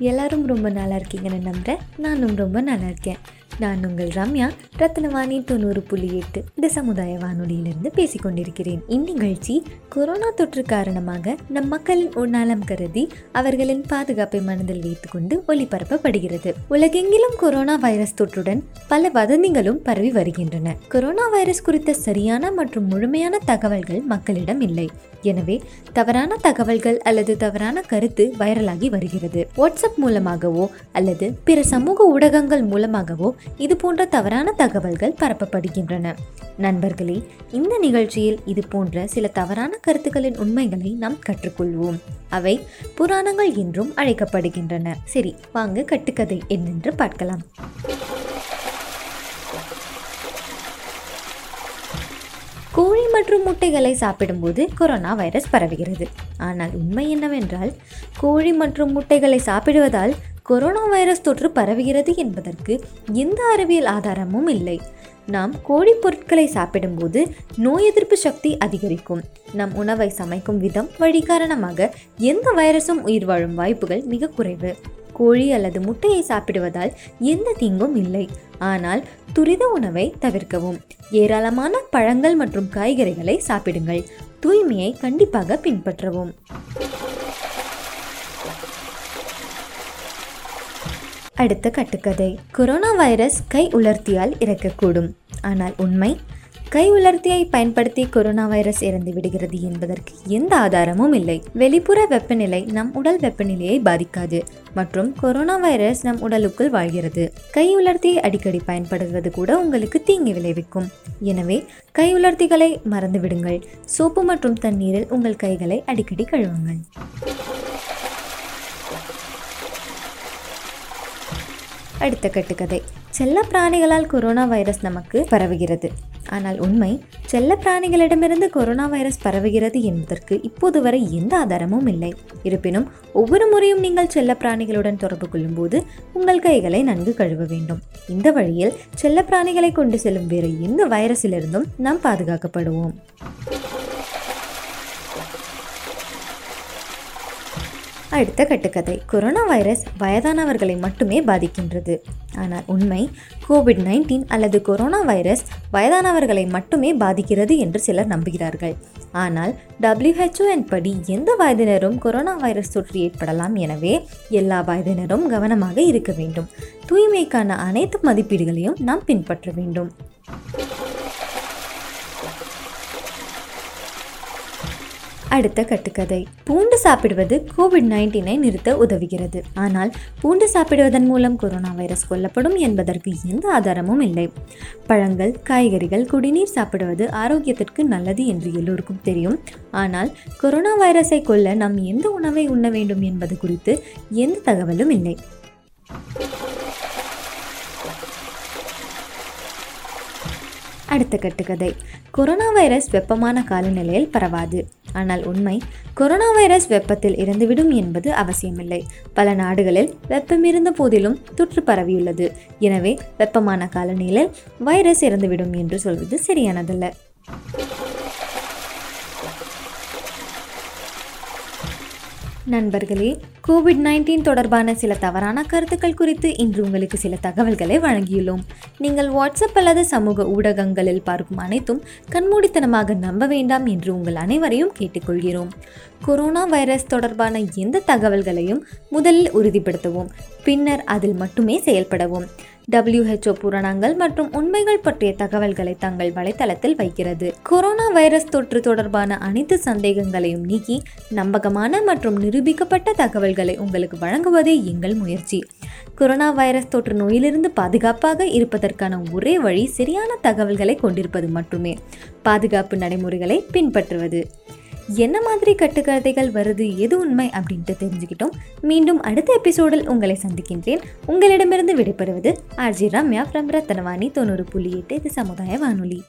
எல்லாரும் ரொம்ப நல்லா இருக்கீங்கன்னு நம்புகிறேன் நானும் ரொம்ப நல்லா இருக்கேன். நான் உங்கள் ரம்யா. ரத்னவாணி தொண்ணூறு புள்ளி எட்டு. இந்த சமுதாய வானொலியிலிருந்து பேசிக்கொண்டிருக்கிறேன் இந்நிகழ்ச்சி கொரோனா தொற்று காரணமாக நம் மக்களின் உள்நலம் கருதி அவர்களின் பாதுகாப்பை மனதில் வைத்துக்கொண்டு ஒளிபரப்பப்படுகிறது. உலகெங்கிலும் கொரோனா வைரஸ் தொற்றுடன் பல வதந்திகளும் பரவி வருகின்றன. கொரோனா வைரஸ் குறித்த சரியான மற்றும் முழுமையான தகவல்கள் மக்களிடம் இல்லை. எனவே தவறான தகவல்கள் அல்லது தவறான கருத்து வைரலாகி வருகிறது. வாட்ஸ்அப் மூலமாகவோ அல்லது பிற சமூக ஊடகங்கள் மூலமாகவோ இது போன்ற தவறான தகவல்கள் பரப்பப்படுகின்றன. நண்பர்களே இந்த நிகழ்ச்சியில் இது போன்ற சில தவறான கருத்துக்களின் உண்மைகளை நாம் கற்றுக்கொள்வோம். அவை புராணங்கள் என்றும் அழைக்கப்படுகின்றன. சரி வாங்க கட்டுக்கதை என்னென்று பார்க்கலாம். கோழி மற்றும் முட்டைகளை சாப்பிடும்போது கொரோனா வைரஸ் பரவுகிறது. ஆனால் உண்மை என்னவென்றால் கோழி மற்றும் முட்டைகளை சாப்பிடுவதால் கொரோனா வைரஸ் தொற்று பரவுகிறது என்பதற்கு எந்த அறிவியல் ஆதாரமும் இல்லை. நாம் கோழி பொருட்களை சாப்பிடும்போது நோய் எதிர்ப்பு சக்தி அதிகரிக்கும். நம் உணவை சமைக்கும் விதம் வழி காரணமாக எந்த வைரஸும் உயிர் வாழும் வாய்ப்புகள் மிக குறைவு. கோழி அல்லது முட்டையை சாப்பிடுவதால் எந்த தீங்கும் இல்லை. ஆனால் துரித உணவை தவிர்க்கவும். ஏராளமான பழங்கள் மற்றும் காய்கறிகளை சாப்பிடுங்கள். தூய்மையை கண்டிப்பாக பின்பற்றவும். அடுத்த கட்டுக்கதை. கொரோனா வைரஸ் கை உலர்த்தியால் இறக்கக்கூடும். ஆனால் உண்மை? கை உலர்த்தியை பயன்படுத்தி கொரோனா வைரஸ் இறந்து விடுகிறது என்பதற்கு எந்த ஆதாரமும் இல்லை. வெளிப்புற வெப்பநிலை நம் உடல் வெப்பநிலையை பாதிக்காது மற்றும் கொரோனா வைரஸ் நம் உடலுக்குள் வாழ்கிறது. கை உலர்த்தியை அடிக்கடி பயன்படுத்துவது கூட உங்களுக்கு தீங்கு விளைவிக்கும். எனவே கை உலர்த்திகளை மறந்துவிடுங்கள் சோப்பு மற்றும் தண்ணீரில் உங்கள் கைகளை அடிக்கடி கழுவுங்கள். அடுத்த கட்டுக்கதை. செல்ல பிராணிகளால் கொரோனா வைரஸ் நமக்கு பரவுகிறது. ஆனால் உண்மை செல்ல பிராணிகளிடமிருந்து கொரோனா வைரஸ் பரவுகிறது என்பதற்கு இப்போது வரை எந்த ஆதாரமும் இல்லை. இருப்பினும் ஒவ்வொரு முறையும் நீங்கள் செல்ல பிராணிகளுடன் தொடர்பு கொள்ளும்போது உங்கள் கைகளை நன்கு கழுவ வேண்டும். இந்த வழியில் செல்ல பிராணிகளை கொண்டு செல்லும் வேறு எந்த வைரஸிலிருந்தும் நாம் பாதுகாக்கப்படுவோம். எடுத்த கட்டுக்கதை. கொரோனா வைரஸ் வயதானவர்களை மட்டுமே பாதிக்கின்றது. ஆனால் உண்மை கோவிட் நைன்டீன் அல்லது கொரோனா வைரஸ் வயதானவர்களை மட்டுமே பாதிக்கிறது என்று சிலர் நம்புகிறார்கள். ஆனால் டபிள்யூஹெச்ஓஎன் படி எந்த வயதினரும் கொரோனா வைரஸ் தொற்று ஏற்படலாம் எனவே எல்லா வயதினரும் கவனமாக இருக்க வேண்டும். தூய்மைக்கான அனைத்து மதிப்பீடுகளையும் நாம் பின்பற்ற வேண்டும். அடுத்த கட்டுக்கதை. பூண்டு சாப்பிடுவது கோவிட் நைன்டீனை நிறுத்த உதவுகிறது. ஆனால் பூண்டு சாப்பிடுவதன் மூலம் கொரோனா வைரஸ் கொல்லப்படும் என்பதற்கு எந்த ஆதாரமும் இல்லை. பழங்கள் காய்கறிகள் குடிநீர் சாப்பிடுவது ஆரோக்கியத்திற்கு நல்லது என்று எல்லோருக்கும் தெரியும். ஆனால் கொரோனா வைரஸை கொல்ல நாம் எந்த உணவை உண்ண வேண்டும் என்பது குறித்து எந்த தகவலும் இல்லை. அடுத்த கட்டுக்கதை. கொரோனா வைரஸ் வெப்பமான காலநிலையில் பரவாது. ஆனால் உண்மை கொரோனா வைரஸ் வெப்பத்தில் இறந்துவிடும் என்பது அவசியமில்லை. பல நாடுகளில் வெப்பம் இருந்த போதிலும் தொற்று பரவியுள்ளது. எனவே வெப்பமான காலநிலையில் வைரஸ் இறந்துவிடும் என்று சொல்வது சரியானதல்ல. நண்பர்களே கோவிட் நைன்டீன் தொடர்பான சில தவறான கருத்துக்கள் குறித்து இன்று உங்களுக்கு சில தகவல்களை வழங்கியுள்ளோம். நீங்கள் வாட்ஸ்அப் அல்லது சமூக ஊடகங்களில் பார்க்கும் அனைத்தும் கண்மூடித்தனமாக நம்ப வேண்டாம் என்று உங்கள் அனைவரையும் கேட்டுக்கொள்கிறோம். கொரோனா வைரஸ் தொடர்பான எந்த தகவல்களையும் முதலில் உறுதிப்படுத்தவும். பின்னர் அதில் மட்டுமே செயல்படவும். டபிள்யூஹெச்ஓ புராணங்கள் மற்றும் உண்மைகள் பற்றிய தகவல்களை தங்கள் வலைத்தளத்தில் வைக்கிறது. கொரோனா வைரஸ் தொற்று தொடர்பான அனைத்து சந்தேகங்களையும் நீக்கி நம்பகமான மற்றும் நிரூபிக்கப்பட்ட தகவல்களை உங்களுக்கு வழங்குவதே எங்கள் முயற்சி. கொரோனா வைரஸ் தொற்று நோயிலிருந்து பாதுகாப்பாக இருப்பதற்கான ஒரே வழி சரியான தகவல்களை கொண்டிருப்பது மட்டுமே. பாதுகாப்பு நடைமுறைகளை பின்பற்றுவது. என்ன மாதிரி கட்டுக்கதைகள் வருது எது உண்மை அப்படின்ட்டு தெரிஞ்சுக்கிட்டோம். மீண்டும் அடுத்த எபிசோடில் உங்களை சந்திக்கின்றேன். உங்களிடமிருந்து விடைபெறுவது ஆர்ஜி ரம்யா ஃப்ரம் ரத்தனவாணி தொண்ணூறு புள்ளி எட்டு இது சமுதாய வானொலி.